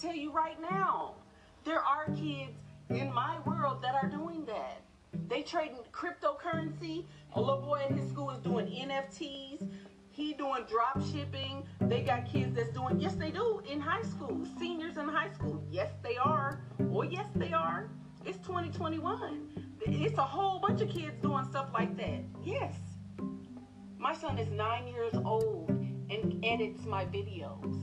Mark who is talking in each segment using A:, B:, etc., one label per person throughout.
A: tell you right now, there are kids in my world that are doing that. They trading cryptocurrency. A little boy at his school is doing NFTs. He doing drop shipping. They got kids that's doing yes they do in high school. Seniors in high school. Yes they are. Or yes they are. It's 2021. It's a whole bunch of kids doing stuff like that. Yes. My son is nine years old and edits my videos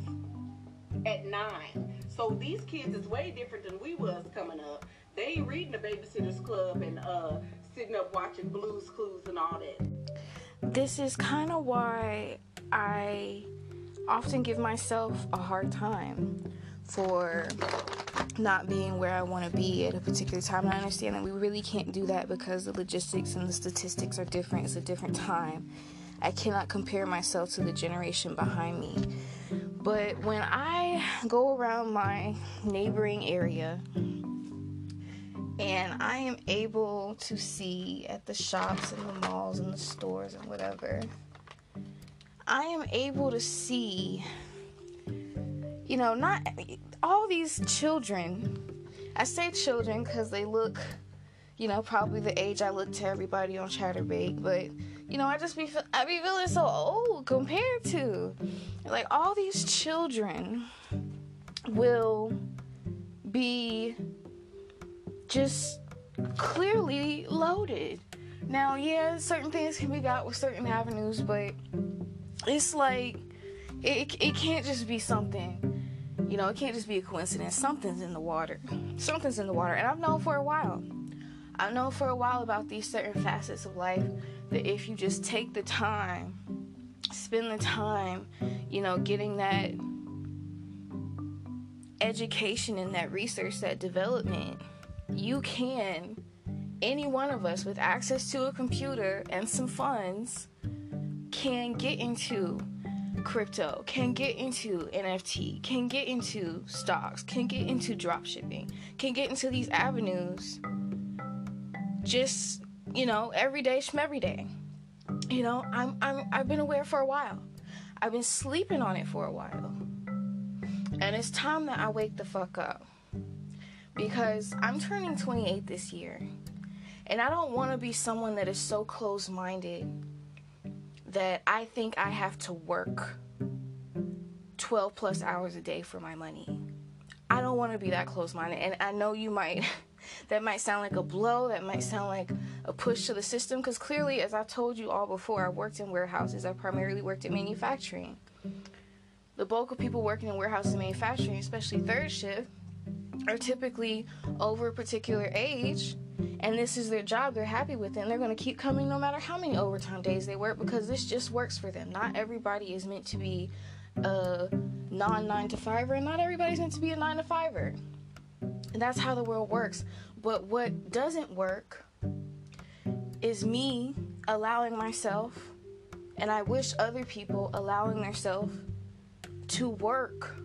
A: at nine. So these kids is way different than we was coming up. They ain't reading the Babysitters Club and uh, sitting up watching Blues Clues and all that.
B: This is kind of why I often give myself a hard time for not being where I want to be at a particular time. And I understand that we really can't do that because the logistics and the statistics are different. It's a different time. I cannot compare myself to the generation behind me. But when I go around my neighboring area and I am able to see at the shops and the malls and the stores and whatever, I am able to see, you know, not all these children. I say children because they look, you know, probably the age I look to everybody on Chaturbate, but you know, I just be I be feeling so old compared to like all these children will be just clearly loaded. Now, yeah, certain things can be got with certain avenues, but it's like it, it can't just be something you know, it can't just be a coincidence. Something's in the water. Something's in the water. And I've known for a while. I've known for a while about these certain facets of life that if you just take the time, spend the time, you know, getting that education and that research, that development, you can, any one of us with access to a computer and some funds, can get into crypto, can get into NFT, can get into stocks, can get into drop shipping, can get into these avenues just you know, every day, every day. You know, I'm, I'm, I've been aware for a while. I've been sleeping on it for a while. And it's time that I wake the fuck up. Because I'm turning 28 this year. And I don't want to be someone that is so close minded that I think I have to work 12 plus hours a day for my money. I don't want to be that close minded. And I know you might that might sound like a blow, that might sound like a push to the system, because clearly, as I've told you all before, I worked in warehouses, I primarily worked in manufacturing. The bulk of people working in warehouses and manufacturing, especially third shift, are typically over a particular age and this is their job they're happy with it and they're going to keep coming no matter how many overtime days they work because this just works for them not everybody is meant to be a non 9 to 5er and not everybody's meant to be a 9 to 5er and that's how the world works. But what doesn't work is me allowing myself, and I wish other people allowing themselves to work,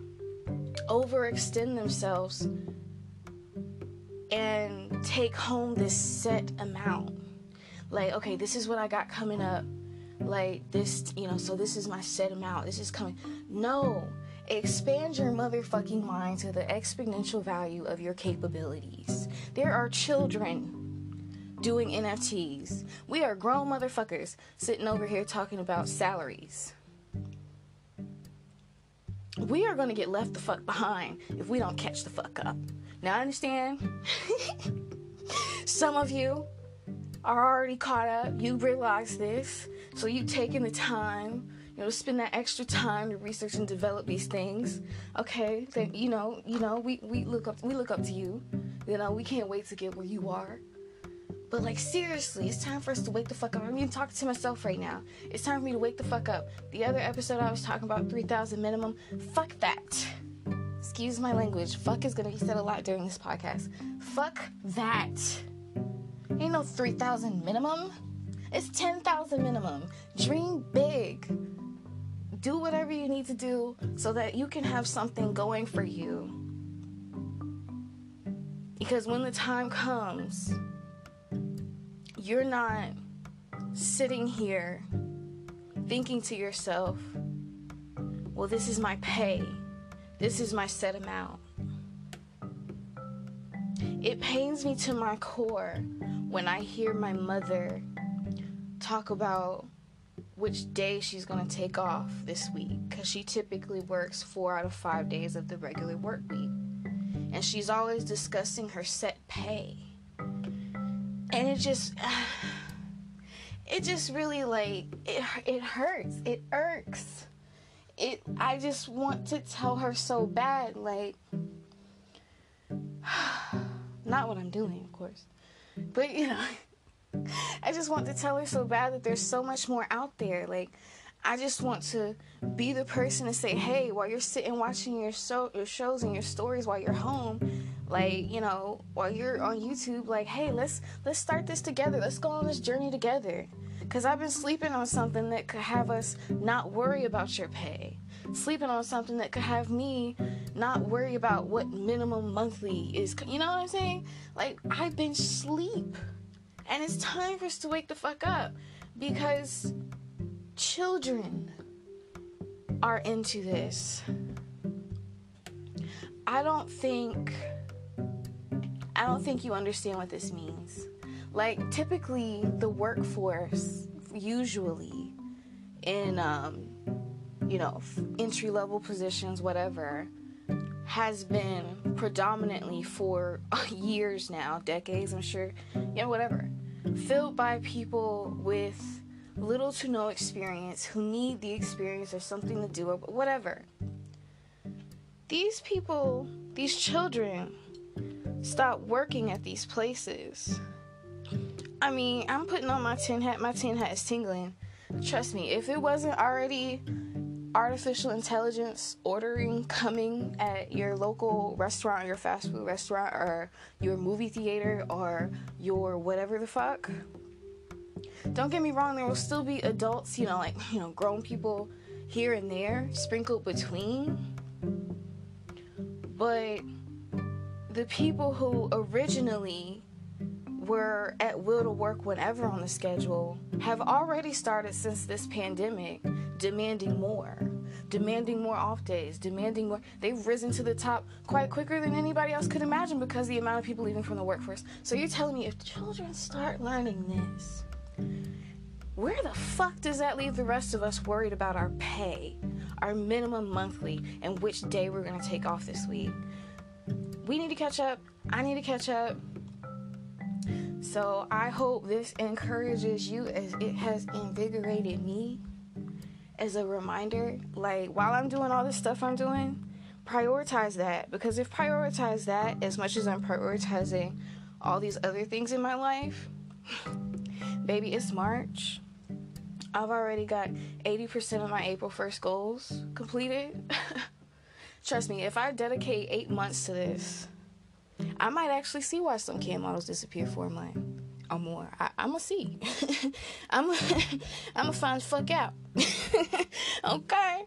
B: overextend themselves, and take home this set amount. Like, okay, this is what I got coming up. Like, this, you know, so this is my set amount. This is coming. No, Expand your motherfucking mind to the exponential value of your capabilities. There are children doing NFTs. We are grown motherfuckers sitting over here talking about salaries. We are gonna get left the fuck behind if we don't catch the fuck up. Now, I understand some of you are already caught up. You realize this. So you taking the time you know, spend that extra time to research and develop these things. Okay, you know, you know, we, we look up we look up to you. You know, we can't wait to get where you are. But like seriously, it's time for us to wake the fuck up. I'm even talking to myself right now. It's time for me to wake the fuck up. The other episode I was talking about 3,000 minimum. Fuck that. Excuse my language. Fuck is gonna be said a lot during this podcast. Fuck that. Ain't no 3,000 minimum. It's 10,000 minimum. Dream big do whatever you need to do so that you can have something going for you. Because when the time comes, you're not sitting here thinking to yourself, well, this is my pay, this is my set amount. it pains me to my core when I hear my mother talk about which day she's going to take off this week because she typically works four out of five days of the regular work week. And she's always discussing her set pay. And it just. It just really like it it hurts. It irks. It I just want to tell her so bad like not what I'm doing, of course. But you know, I just want to tell her so bad that there's so much more out there. Like, I just want to be the person to say, hey, while you're sitting watching your show, your shows and your stories while you're home, like mm-hmm. you know, while you're on YouTube, like, hey, let's let's start this together. Let's go on this journey together. Cause I've been sleeping on something that could have us not worry about your pay. Sleeping on something that could have me not worry about what minimum monthly is. You know what I'm saying? Like I've been sleep. And it's time for us to wake the fuck up because children are into this. I don't think I don't think you understand what this means. Like typically the workforce usually in um you know entry level positions whatever has been predominantly for years now, decades, I'm sure, yeah, whatever, filled by people with little to no experience who need the experience or something to do or whatever. These people, these children, stop working at these places. I mean, I'm putting on my tin hat. My tin hat is tingling. Trust me, if it wasn't already artificial intelligence ordering coming at your local restaurant, your fast food restaurant, or your movie theater, or your whatever the fuck. Don't get me wrong, there will still be adults, you know, like, you know, grown people here and there sprinkled between. But the people who originally were at will to work whenever on the schedule have already started since this pandemic demanding more, demanding more off days, demanding more. They've risen to the top quite quicker than anybody else could imagine because the amount of people leaving from the workforce. So you're telling me if children start learning this, where the fuck does that leave the rest of us worried about our pay, our minimum monthly, and which day we're gonna take off this week? We need to catch up. I need to catch up. So I hope this encourages you as it has invigorated me as a reminder like while I'm doing all this stuff I'm doing, prioritize that because if prioritize that as much as I'm prioritizing all these other things in my life, baby, it's March. I've already got 80% of my April 1st goals completed. Trust me, if I dedicate eight months to this, I might actually see why some cam models disappear for a month or more. I, am gonna see. I'm I'm gonna find the fuck out. okay.